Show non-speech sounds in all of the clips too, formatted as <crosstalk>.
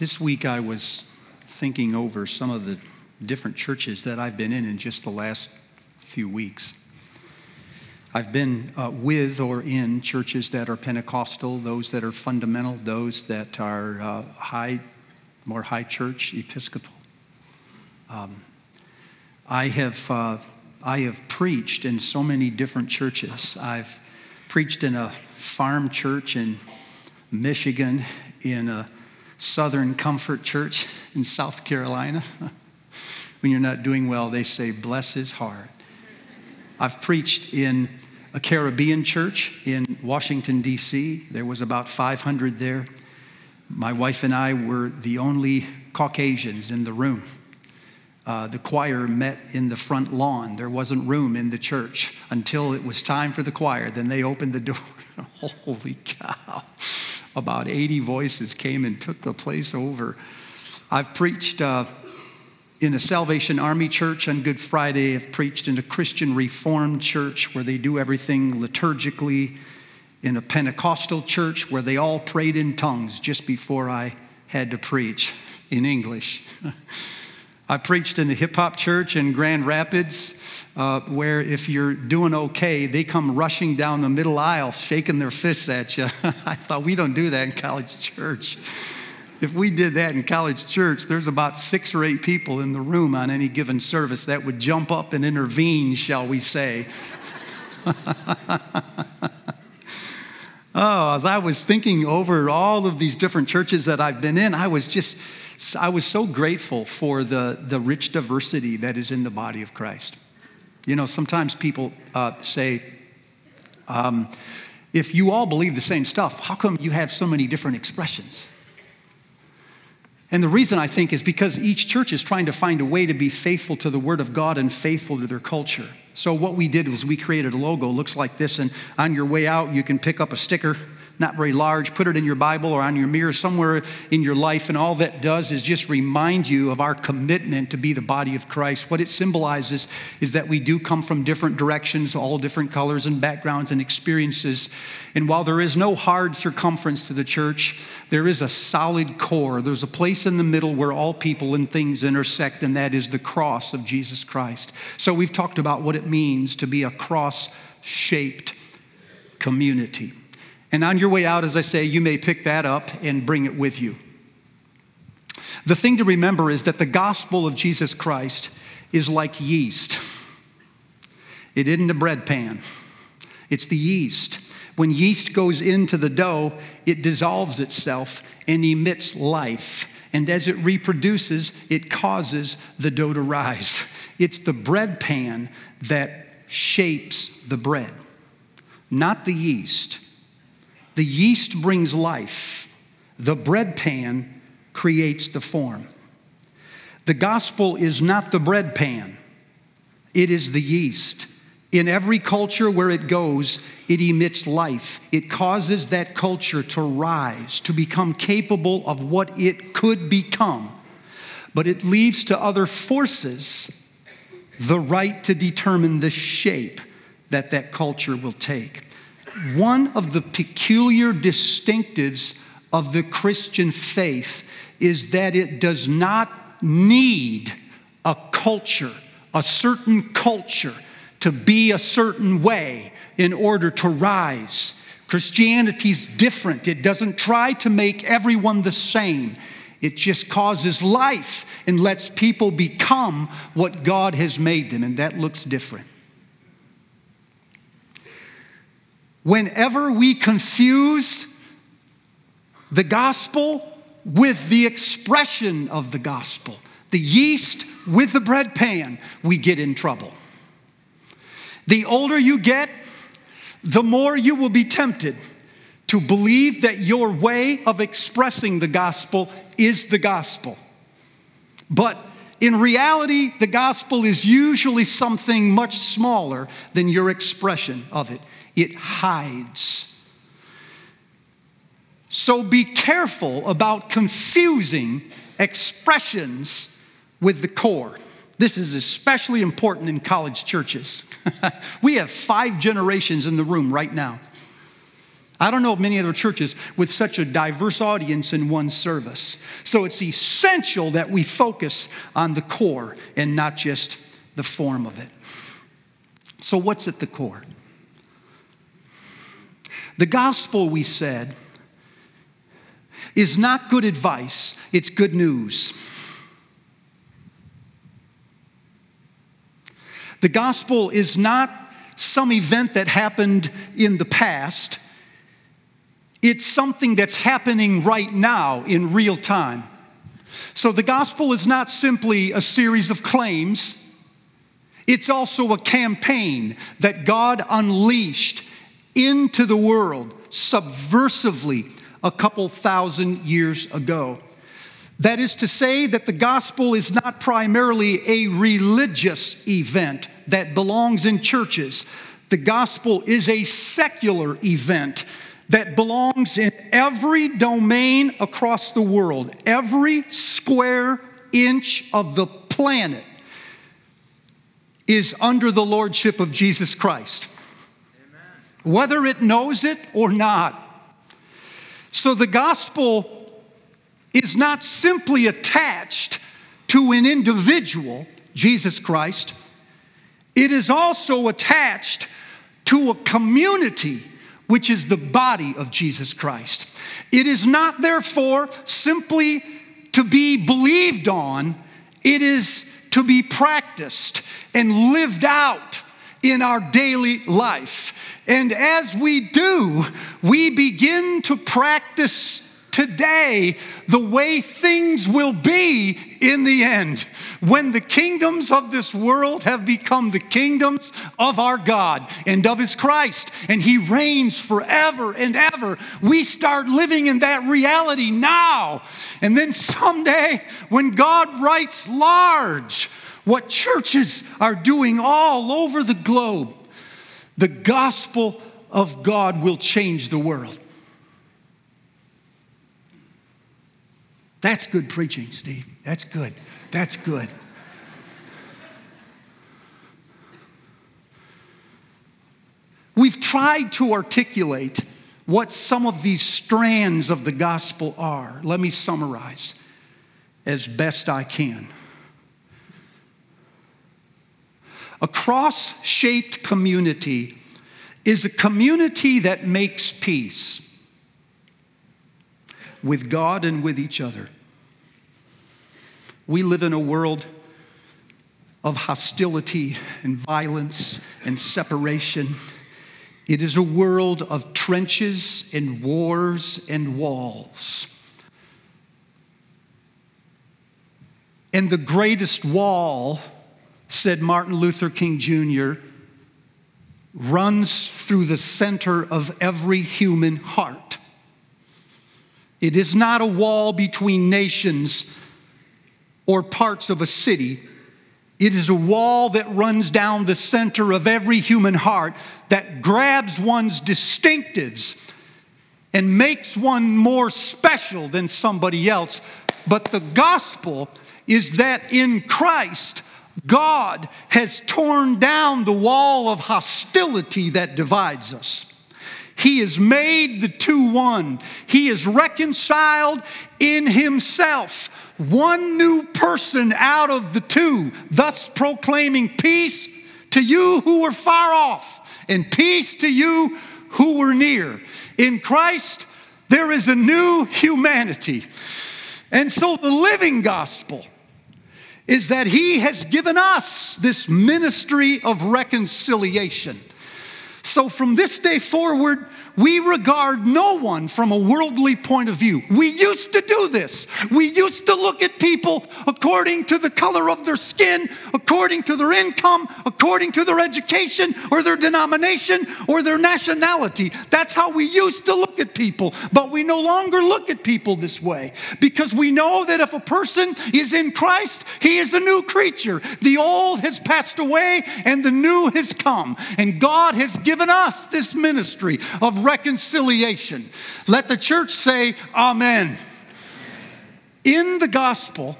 This week I was thinking over some of the different churches that I've been in in just the last few weeks. I've been uh, with or in churches that are Pentecostal, those that are fundamental, those that are uh, high, more high church, Episcopal. Um, I have uh, I have preached in so many different churches. I've preached in a farm church in Michigan, in a Southern Comfort Church in South Carolina. <laughs> when you're not doing well, they say, bless his heart. I've preached in a Caribbean church in Washington, D.C. There was about 500 there. My wife and I were the only Caucasians in the room. Uh, the choir met in the front lawn. There wasn't room in the church until it was time for the choir. Then they opened the door. <laughs> Holy cow about 80 voices came and took the place over. I've preached uh, in a Salvation Army church on Good Friday. I've preached in a Christian Reformed church where they do everything liturgically, in a Pentecostal church where they all prayed in tongues just before I had to preach in English. <laughs> I preached in a hip hop church in Grand Rapids uh, where if you're doing okay, they come rushing down the middle aisle, shaking their fists at you. <laughs> I thought, we don't do that in college church. If we did that in college church, there's about six or eight people in the room on any given service that would jump up and intervene, shall we say. <laughs> oh, as I was thinking over all of these different churches that I've been in, I was just, I was so grateful for the, the rich diversity that is in the body of Christ. You know, sometimes people uh, say, um, if you all believe the same stuff, how come you have so many different expressions? And the reason I think is because each church is trying to find a way to be faithful to the Word of God and faithful to their culture. So, what we did was we created a logo, looks like this, and on your way out, you can pick up a sticker not very large, put it in your Bible or on your mirror somewhere in your life. And all that does is just remind you of our commitment to be the body of Christ. What it symbolizes is that we do come from different directions, all different colors and backgrounds and experiences. And while there is no hard circumference to the church, there is a solid core. There's a place in the middle where all people and things intersect, and that is the cross of Jesus Christ. So we've talked about what it means to be a cross shaped community. And on your way out, as I say, you may pick that up and bring it with you. The thing to remember is that the gospel of Jesus Christ is like yeast. It isn't a bread pan, it's the yeast. When yeast goes into the dough, it dissolves itself and emits life. And as it reproduces, it causes the dough to rise. It's the bread pan that shapes the bread, not the yeast. The yeast brings life, the bread pan creates the form. The gospel is not the bread pan, it is the yeast. In every culture where it goes, it emits life. It causes that culture to rise, to become capable of what it could become. But it leaves to other forces the right to determine the shape that that culture will take one of the peculiar distinctives of the Christian faith is that it does not need a culture, a certain culture, to be a certain way in order to rise. Christianity's different. It doesn't try to make everyone the same. It just causes life and lets people become what God has made them, and that looks different. Whenever we confuse the gospel with the expression of the gospel, the yeast with the bread pan, we get in trouble. The older you get, the more you will be tempted to believe that your way of expressing the gospel is the gospel. But in reality, the gospel is usually something much smaller than your expression of it it hides. So be careful about confusing expressions with the core. This is especially important in college churches. <laughs> we have five generations in the room right now. I don't know of many other churches with such a diverse audience in one service. So it's essential that we focus on the core and not just the form of it. So, what's at the core? The gospel, we said, is not good advice, it's good news. The gospel is not some event that happened in the past. It's something that's happening right now in real time. So the gospel is not simply a series of claims, it's also a campaign that God unleashed into the world subversively a couple thousand years ago. That is to say, that the gospel is not primarily a religious event that belongs in churches. The gospel is a secular event that belongs in every domain across the world, every square inch of the planet is under the lordship of Jesus Christ. Whether it knows it or not. So the gospel is not simply attached to an individual, Jesus Christ, it is also attached to a community, which is the body of Jesus Christ. It is not, therefore, simply to be believed on, it is to be practiced and lived out in our daily life. And as we do, we begin to practice today the way things will be in the end when the kingdoms of this world have become the kingdoms of our God and of His Christ, and He reigns forever and ever. We start living in that reality now. And then someday, when God writes large, what churches are doing all over the globe, the gospel of God will change the world. That's good preaching, Steve. That's good. That's good. We've tried to articulate what some of these strands of the gospel are. Let me summarize as best I can. A cross shaped community is a community that makes peace with God and with each other. We live in a world of hostility and violence and separation. It is a world of trenches and wars and walls. And the greatest wall, said Martin Luther King Jr., runs through the center of every human heart. It is not a wall between nations or parts of a city. It is a wall that runs down the center of every human heart that grabs one's distinctives and makes one more special than somebody else. But the gospel is that in Christ, God has torn down the wall of hostility that divides us. He has made the two one. He is reconciled in himself, one new person out of the two, thus proclaiming peace to you who were far off and peace to you who were near. In Christ, there is a new humanity. And so the living gospel is that he has given us this ministry of reconciliation. So from this day forward, we regard no one from a worldly point of view. We used to do this. We used to look at people according to the color of their skin, according to their income, according to their education or their denomination or their nationality. That's how we used to look at people. But we no longer look at people this way because we know that if a person is in Christ, he is a new creature. The old has passed away and the new has come. And God has given us this ministry of reconciliation. Let the church say, Amen. In the gospel,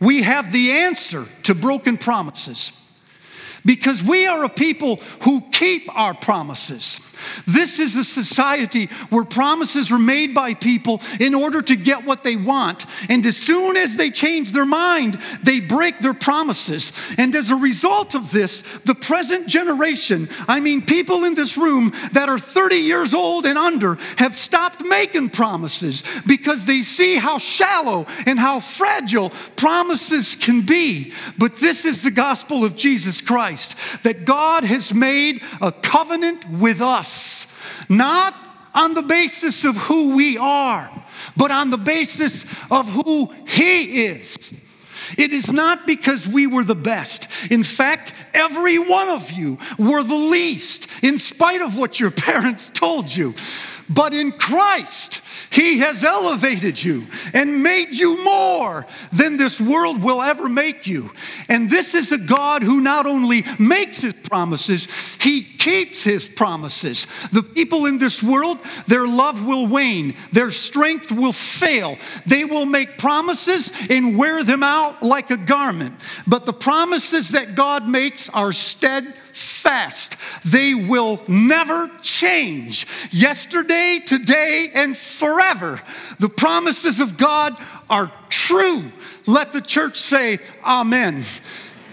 we have the answer to broken promises because we are a people who keep our promises. This is a society where promises are made by people in order to get what they want. And as soon as they change their mind, they break their promises. And as a result of this, the present generation, I mean, people in this room that are 30 years old and under, have stopped making promises because they see how shallow and how fragile promises can be. But this is the gospel of Jesus Christ that God has made a covenant with us not on the basis of who we are, but on the basis of who He is. It is not because we were the best. In fact, every one of you were the least, in spite of what your <laughs> parents told you. But in Christ, he has elevated you and made you more than this world will ever make you. And this is a God who not only makes his promises, he keeps his promises. The people in this world, their love will wane, their strength will fail. They will make promises and wear them out like a garment. But the promises that God makes are steadfast fast. They will never change. Yesterday, today, and forever. The promises of God are true. Let the church say, Amen.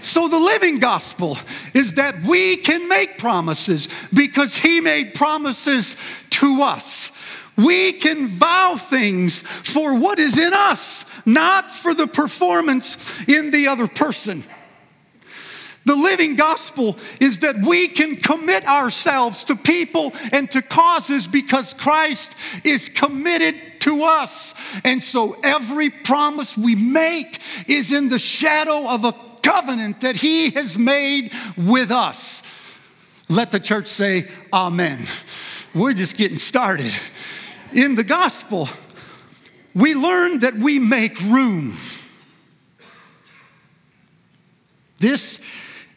So, the living gospel is that we can make promises because He made promises to us. We can vow things for what is in us, not for the performance in the other person. The living gospel is that we can commit ourselves to people and to causes because Christ is committed to us. And so every promise we make is in the shadow of a covenant that He has made with us. Let the church say, Amen. We're just getting started. In the gospel, we learn that we make room. This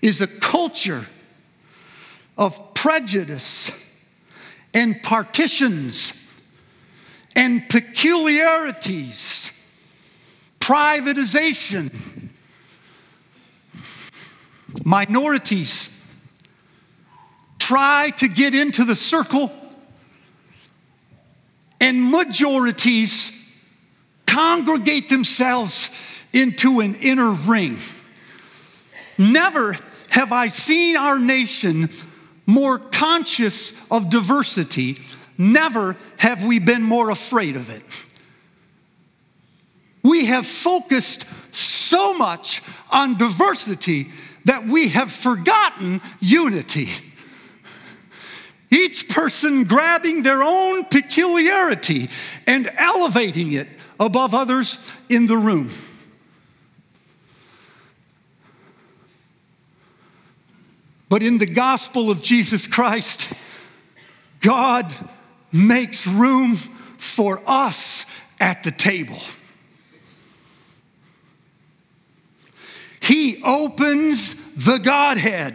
is a culture of prejudice and partitions and peculiarities, privatization, minorities try to get into the circle, and majorities congregate themselves into an inner ring. Never have I seen our nation more conscious of diversity. Never have we been more afraid of it. We have focused so much on diversity that we have forgotten unity. Each person grabbing their own peculiarity and elevating it above others in the room. But in the gospel of Jesus Christ, God makes room for us at the table. He opens the Godhead,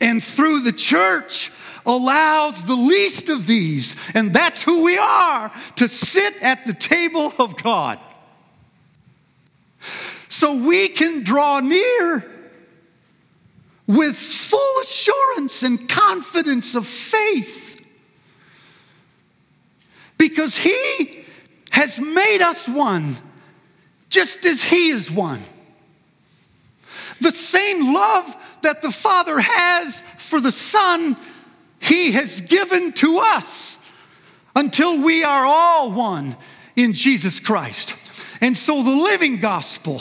and through the church, allows the least of these, and that's who we are, to sit at the table of God. So we can draw near with full assurance and confidence of faith because He has made us one just as He is one. The same love that the Father has for the Son, He has given to us until we are all one in Jesus Christ. And so the living gospel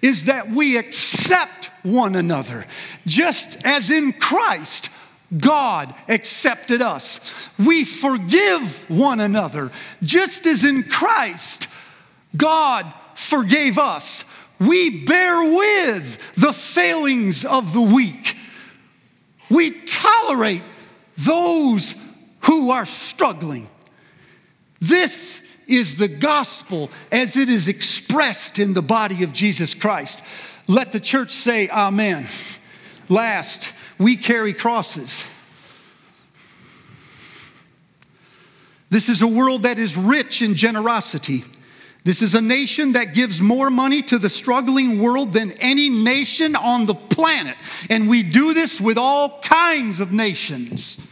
is that we accept one another, just as in Christ God accepted us. We forgive one another, just as in Christ God forgave us. We bear with the failings of the weak. We tolerate those who are struggling. This is the gospel as it is expressed in the body of Jesus Christ. Let the church say amen. Last, we carry crosses. This is a world that is rich in generosity, This is a nation that gives more money to the struggling world than any nation on the planet. And we do this with all kinds of nations.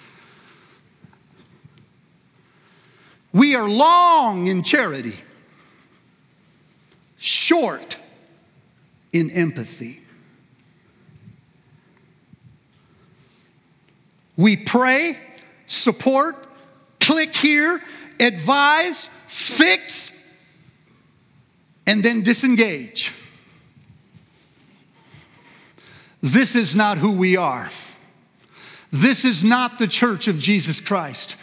We are long in charity, short in empathy. We pray, support, click here, advise, fix, and then disengage. This is not who we are. This is not the church of Jesus Christ.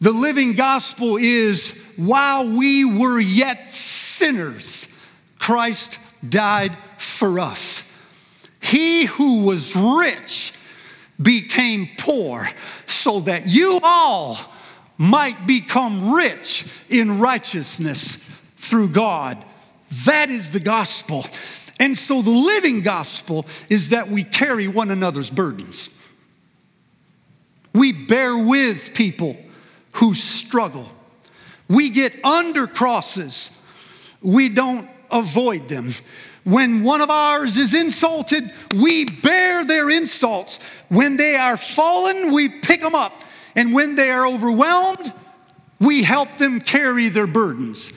The living gospel is while we were yet sinners, Christ died for us. He who was rich became poor so that you all might become rich in righteousness through God. That is the gospel. And so the living gospel is that we carry one another's burdens. We bear with people who struggle. We get under crosses, we don't avoid them. When one of ours is insulted, we bear their insults. When they are fallen, we pick them up. And when they are overwhelmed, we help them carry their burdens.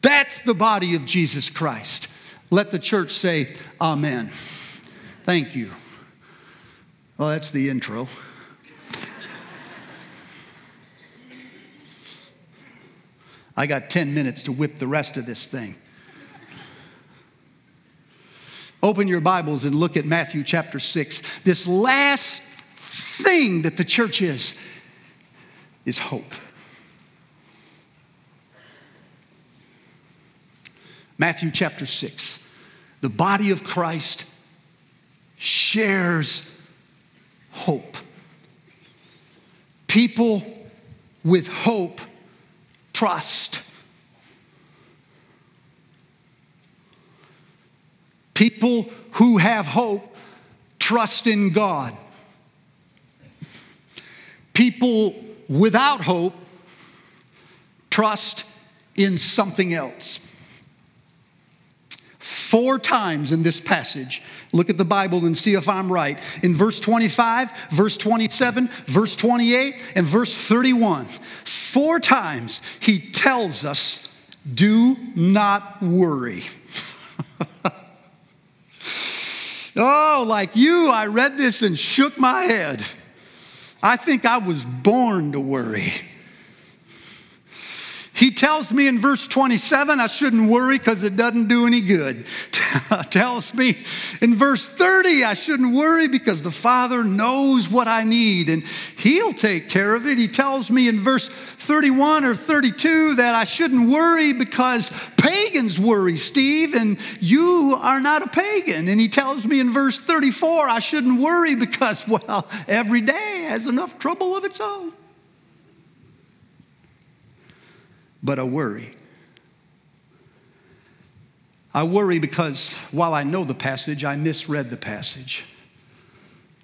That's the body of Jesus Christ. Let the church say, Amen. Thank you. Well, that's the intro. I got 10 minutes to whip the rest of this thing. Open your Bibles and look at Matthew chapter 6. This last thing that the church is, is hope. Matthew chapter 6. The body of Christ shares hope. People with hope trust. People who have hope trust in God. People without hope trust in something else. Four times in this passage, look at the Bible and see if I'm right. In verse 25, verse 27, verse 28, and verse 31, four times he tells us, do not worry. Oh, like you, I read this and shook my head. I think I was born to worry. Tells me in verse 27 I shouldn't worry because it doesn't do any good. <laughs> tells me in verse 30 I shouldn't worry because the Father knows what I need and He'll take care of it. He tells me in verse 31 or 32 that I shouldn't worry because pagans worry, Steve, and you are not a pagan. And He tells me in verse 34 I shouldn't worry because, <laughs> well, every day has enough trouble of its own but a worry. I worry because while I know the passage, I misread the passage.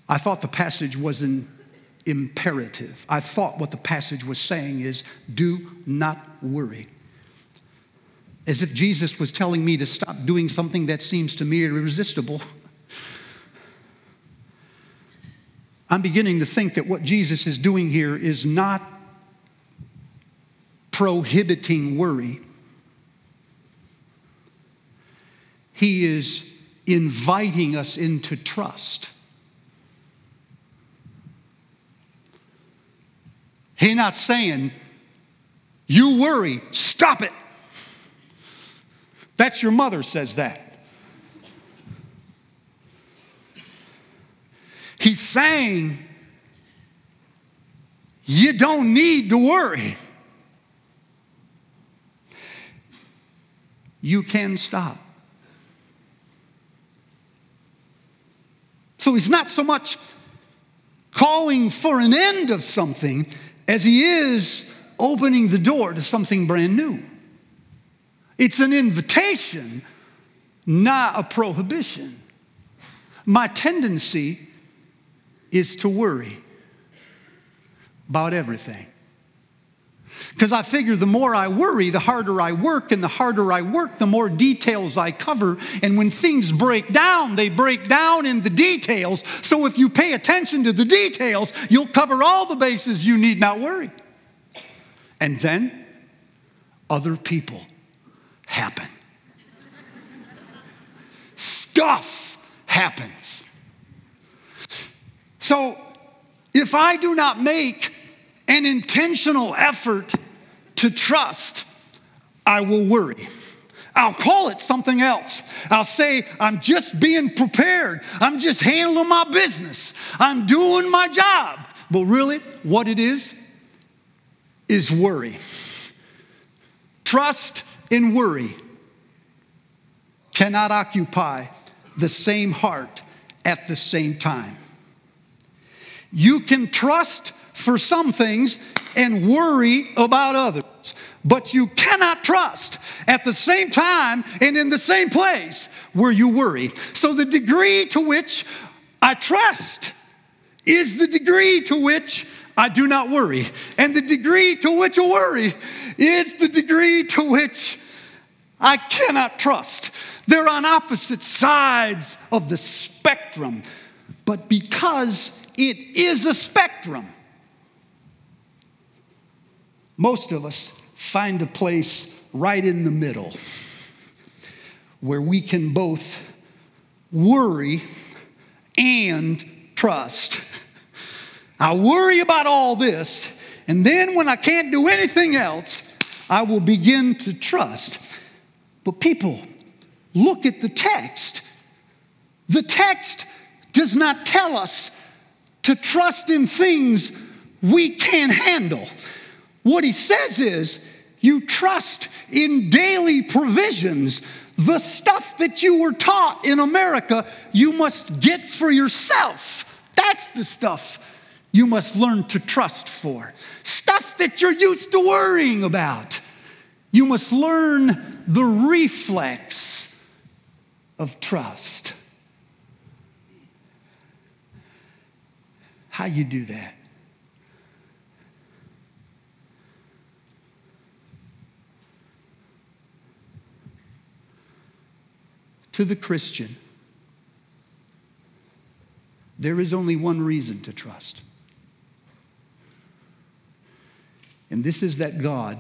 I thought the passage was an imperative. I thought what the passage was saying is do not worry. As if Jesus was telling me to stop doing something that seems to me irresistible. I'm beginning to think that what Jesus is doing here is not prohibiting worry. He is inviting us into trust. He's not saying, you worry, stop it. That's your mother says that. He's saying, you don't need to worry. You can stop. So he's not so much calling for an end of something as he is opening the door to something brand new. It's an invitation, not a prohibition. My tendency is to worry about everything. Because I figure the more I worry, the harder I work, and the harder I work, the more details I cover. And when things break down, they break down in the details. So if you pay attention to the details, you'll cover all the bases you need not worry. And then other people happen. Stuff happens. So if I do not make an intentional effort to trust, I will worry. I'll call it something else. I'll say, I'm just being prepared. I'm just handling my business. I'm doing my job. But really, what it is, is worry. Trust and worry cannot occupy the same heart at the same time. You can trust for some things and worry about others. But you cannot trust at the same time and in the same place where you worry. So, the degree to which I trust is the degree to which I do not worry. And the degree to which I worry is the degree to which I cannot trust. They're on opposite sides of the spectrum. But because it is a spectrum, most of us find a place right in the middle where we can both worry and trust. I worry about all this, and then when I can't do anything else, I will begin to trust. But people, look at the text. The text does not tell us to trust in things we can't handle. What he says is, you trust in daily provisions. The stuff that you were taught in America, you must get for yourself. That's the stuff you must learn to trust for. Stuff that you're used to worrying about. You must learn the reflex of trust. How you do that? To the Christian, there is only one reason to trust. And this is that God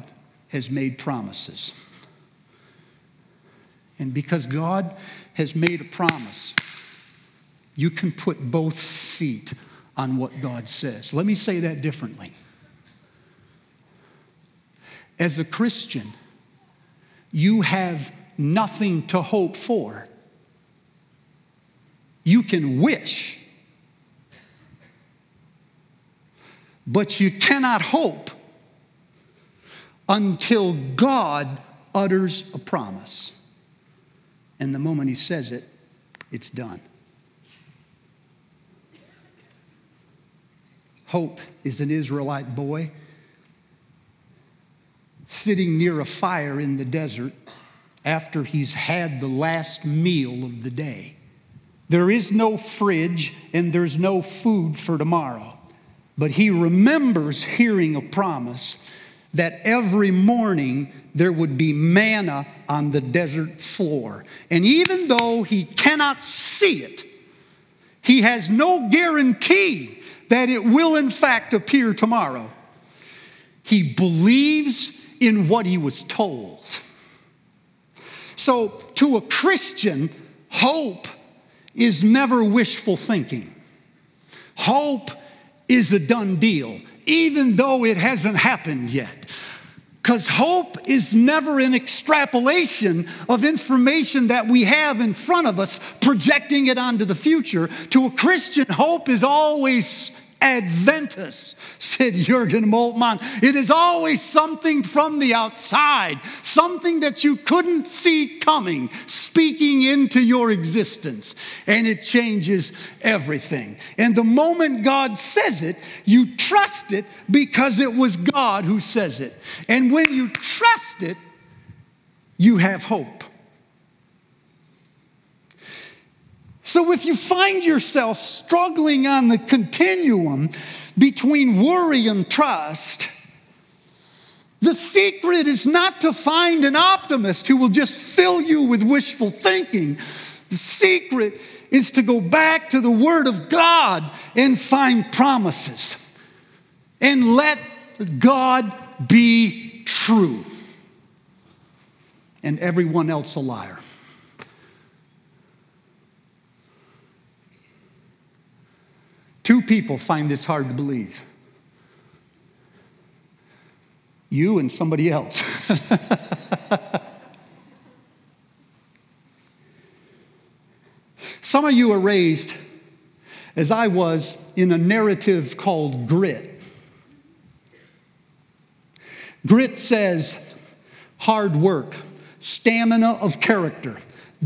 has made promises. And because God has made a promise, you can put both feet on what God says. Let me say that differently. As a Christian, you have nothing to hope for. You can wish, but you cannot hope until God utters a promise. And the moment He says it, it's done. Hope is an Israelite boy sitting near a fire in the desert after he's had the last meal of the day. There is no fridge and there's no food for tomorrow. But he remembers hearing a promise that every morning there would be manna on the desert floor. And even though he cannot see it, he has no guarantee that it will in fact appear tomorrow. He believes in what he was told. So, to a Christian, hope is never wishful thinking. Hope is a done deal, even though it hasn't happened yet. Because hope is never an extrapolation of information that we have in front of us, projecting it onto the future. To a Christian, hope is always adventus, said Jurgen Moltmann. It is always something from the outside, something that you couldn't see coming, speaking into your existence, and it changes everything. And the moment God says it, you trust it because it was God who says it. And when you trust it, you have hope. So if you find yourself struggling on the continuum between worry and trust, The secret is not to find an optimist who will just fill you with wishful thinking. The secret is to go back to the Word of God and find promises. And let God be true and everyone else a liar. Two people find this hard to believe you and somebody else. <laughs> Some of you are raised, as I was, in a narrative called grit. Grit says hard work, stamina of character,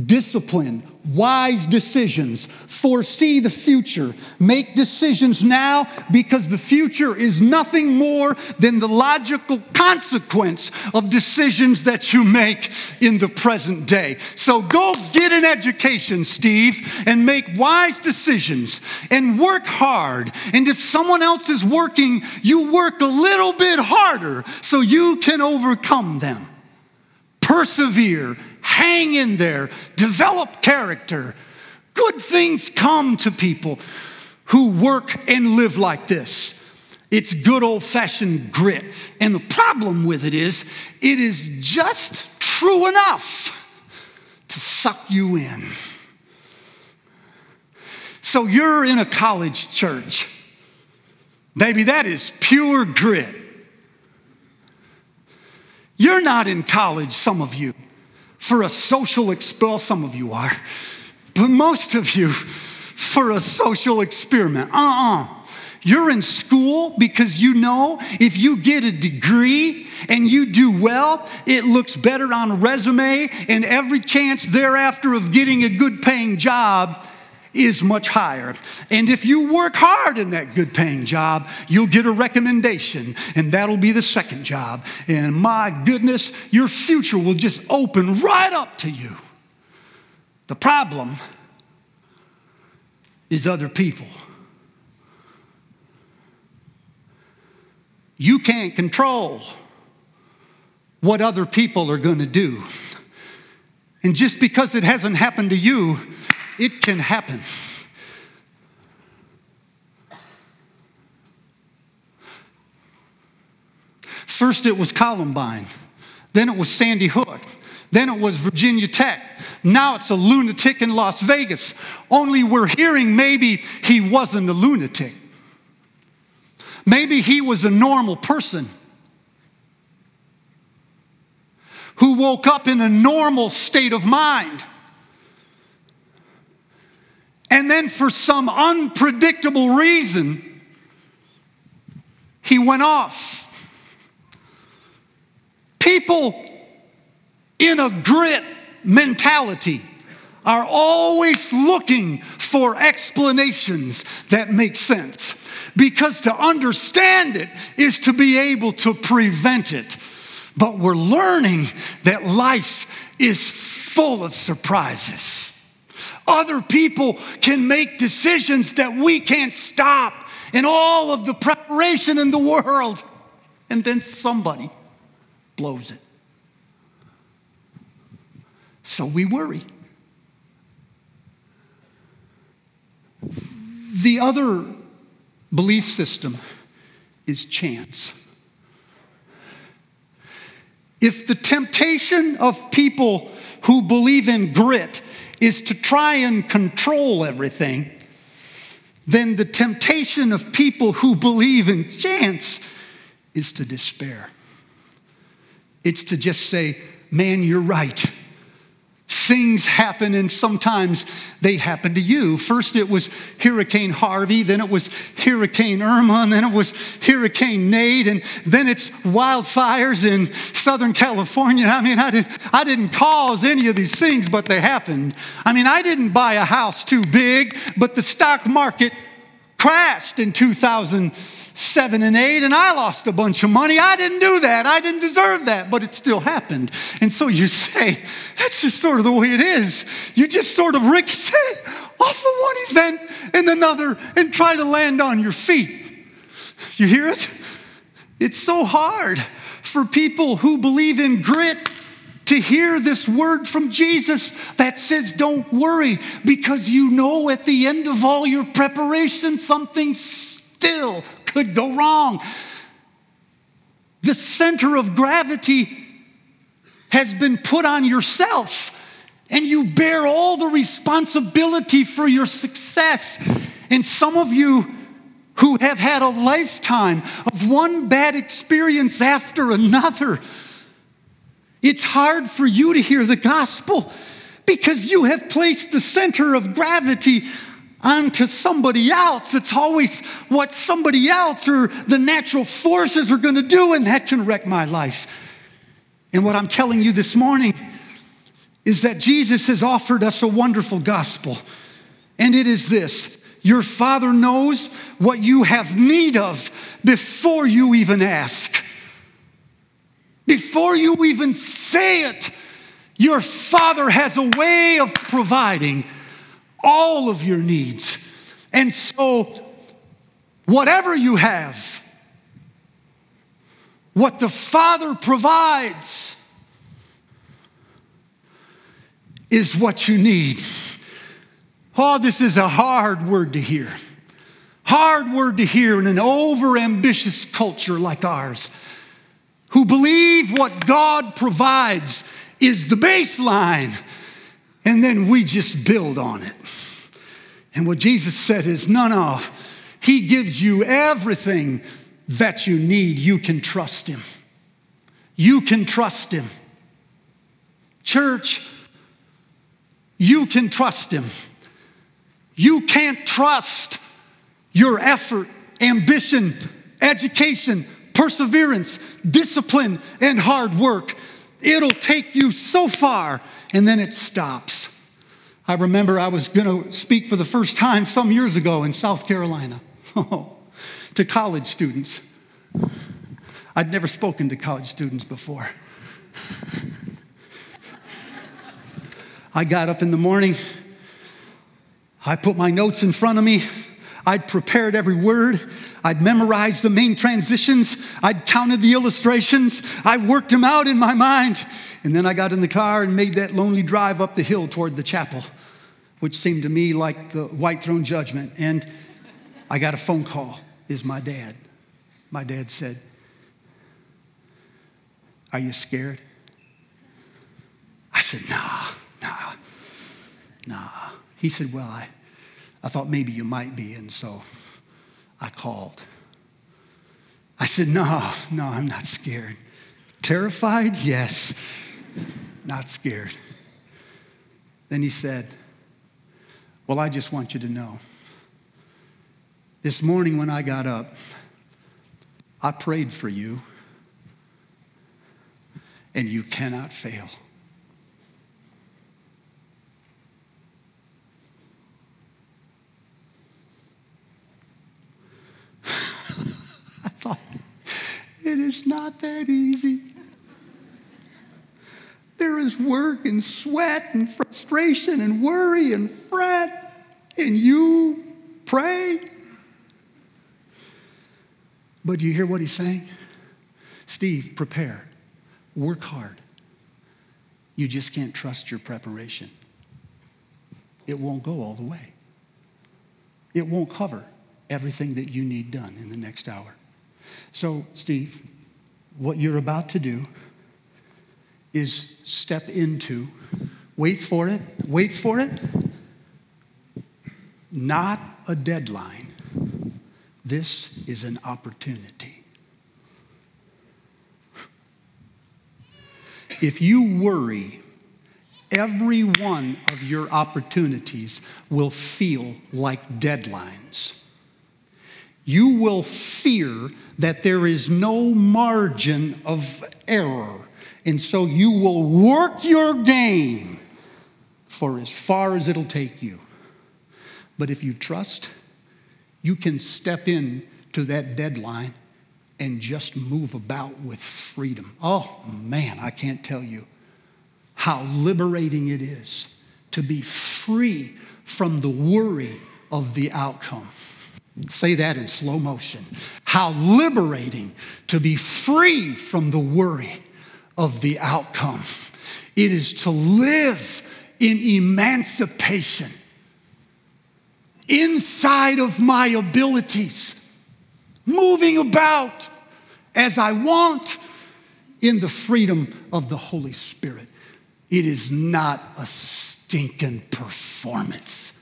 discipline, wise decisions, foresee the future, make decisions now because the future is nothing more than the logical consequence of decisions that you make in the present day. So go get an education, Steve, and make wise decisions and work hard. And if someone else is working, you work a little bit harder so you can overcome them. Persevere hang in there, develop character. Good things come to people who work and live like this. It's good old fashioned grit. And the problem with it is, it is just true enough to suck you in. So you're in a college church. Baby, that is pure grit. You're not in college, some of you for a social expel. Some of you are, but most of you for a social experiment. Uh uh-uh. uh. you are in school because you know if you get a degree and you do well, it looks better on a resume, and every chance thereafter of getting a good paying job is much higher. And if you work hard in that good paying job, you'll get a recommendation, and that'll be the second job. And my goodness, your future will just open right up to you. The problem is other people. You can't control what other people are going to do. And just because it hasn't happened to you, it can happen. First, it was Columbine, then it was Sandy Hook, then it was Virginia Tech. Now it's a lunatic in Las Vegas. Only we're hearing maybe he wasn't a lunatic. Maybe he was a normal person who woke up in a normal state of mind. And then, for some unpredictable reason, he went off. People in a grit mentality are always looking for explanations that make sense. Because to understand it is to be able to prevent it. But we're learning that life is full of surprises. Other people can make decisions that we can't stop in all of the preparation in the world. And then somebody blows it. So we worry. The other belief system is chance. If the temptation of people who believe in grit is to try and control everything, then the temptation of people who believe in chance is to despair. It's to just say, man, you're right things happen and sometimes they happen to you. First it was Hurricane Harvey, then it was Hurricane Irma, and then it was Hurricane Nate, and then it's wildfires in Southern California. I mean, I didn't, I didn't cause any of these things, but they happened. I mean, I didn't buy a house too big, but the stock market crashed in 2000 seven and eight, and I lost a bunch of money. I didn't do that. I didn't deserve that, but it still happened. And so you say, that's just sort of the way it is. You just sort of ricochet <laughs> off of one event and another and try to land on your feet. You hear it? It's so hard for people who believe in grit to hear this word from Jesus that says, Don't worry, because you know at the end of all your preparation, something still could go wrong. The center of gravity has been put on yourself, and you bear all the responsibility for your success. And some of you who have had a lifetime of one bad experience after another it's hard for you to hear the gospel because you have placed the center of gravity onto somebody else. It's always what somebody else or the natural forces are going to do, and that can wreck my life. And what I'm telling you this morning is that Jesus has offered us a wonderful gospel, and it is this your Father knows what you have need of before you even ask. Before you even say it, your Father has a way of providing all of your needs. And so, whatever you have, what the Father provides is what you need. Oh, this is a hard word to hear. Hard word to hear in an over ambitious culture like ours who believe what God provides is the baseline, and then we just build on it. And what Jesus said is no, no, He gives you everything that you need. You can trust Him. You can trust Him. Church, you can trust Him. You can't trust your effort, ambition, education, perseverance, discipline, and hard work. It'll take you so far, and then it stops. I remember I was going to speak for the first time some years ago in South Carolina <laughs> oh, to college students. I'd never spoken to college students before. I got up in the morning, I put my notes in front of me, I'd prepared every word, I'd memorized the main transitions. I'd counted the illustrations. I worked them out in my mind. And then I got in the car and made that lonely drive up the hill toward the chapel, which seemed to me like the white throne judgment. And I got a phone call. Is my dad. My dad said, Are you scared? I said, Nah, nah, nah. He said, Well, I, I thought maybe you might be. And so I called. I said, No, no, I'm not scared. Terrified? Yes. Not scared. Then he said, Well, I just want you to know. This morning when I got up, I prayed for you, and you cannot fail. <laughs> I thought, it is not that easy. Is work and sweat and frustration and worry and fret, and you pray. But do you hear what he's saying? Steve, prepare, work hard. You just can't trust your preparation. It won't go all the way. It won't cover everything that you need done in the next hour. So, Steve, what you're about to do is step into, wait for it, wait for it, not a deadline. This is an opportunity. If you worry, every one of your opportunities will feel like deadlines you will fear that there is no margin of error. And so you will work your game for as far as it'll take you. But if you trust, you can step in to that deadline and just move about with freedom. Oh man, I can't tell you how liberating it is to be free from the worry of the outcome. Say that in slow motion. How liberating to be free from the worry of the outcome. It is to live in emancipation inside of my abilities, moving about as I want in the freedom of the Holy Spirit. It is not a stinking performance.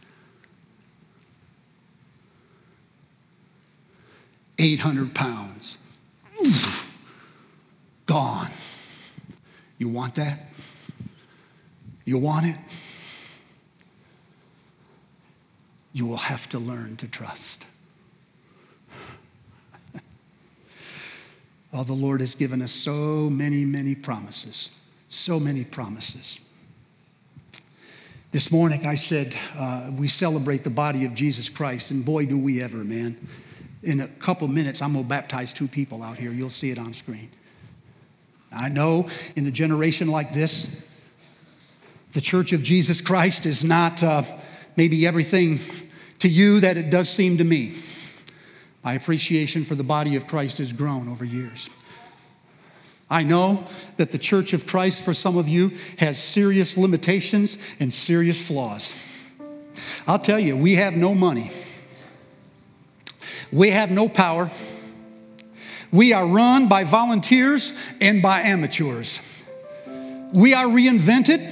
800 pounds. Gone. You want that? You want it? You will have to learn to trust. <laughs> oh, the Lord has given us so many, many promises. So many promises. This morning I said uh, we celebrate the body of Jesus Christ, and boy, do we ever, man in a couple minutes, I'm going to baptize two people out here. You'll see it on screen. I know in a generation like this, the Church of Jesus Christ is not uh, maybe everything to you that it does seem to me. My appreciation for the body of Christ has grown over years. I know that the Church of Christ, for some of you, has serious limitations and serious flaws. I'll tell you, we have no money. We have no power. We are run by volunteers and by amateurs. We are reinvented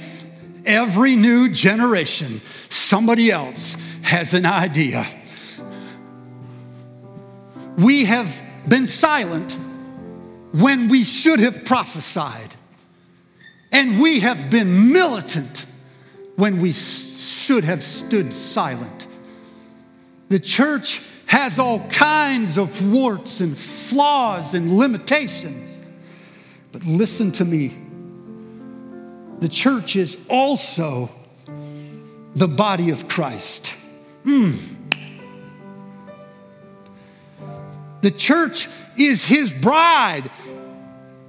every new generation. Somebody else has an idea. We have been silent when we should have prophesied. And we have been militant when we should have stood silent. The church has all kinds of warts and flaws and limitations. But listen to me the church is also the body of Christ. Mm. The church is his bride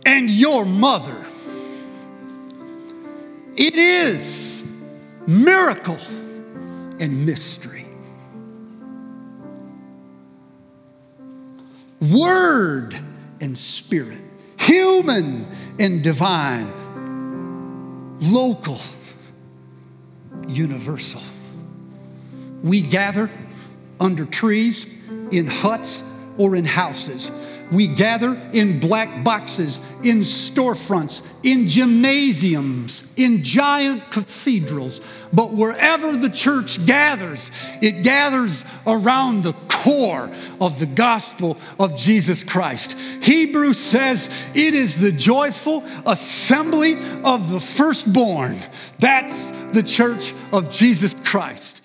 and your mother. It is miracle and mystery. Word and spirit, human and divine, local, universal. We gather under trees, in huts, or in houses we gather in black boxes, in storefronts, in gymnasiums, in giant cathedrals. But wherever the church gathers, it gathers around the core of the gospel of Jesus Christ. Hebrews says it is the joyful assembly of the firstborn. That's the church of Jesus Christ.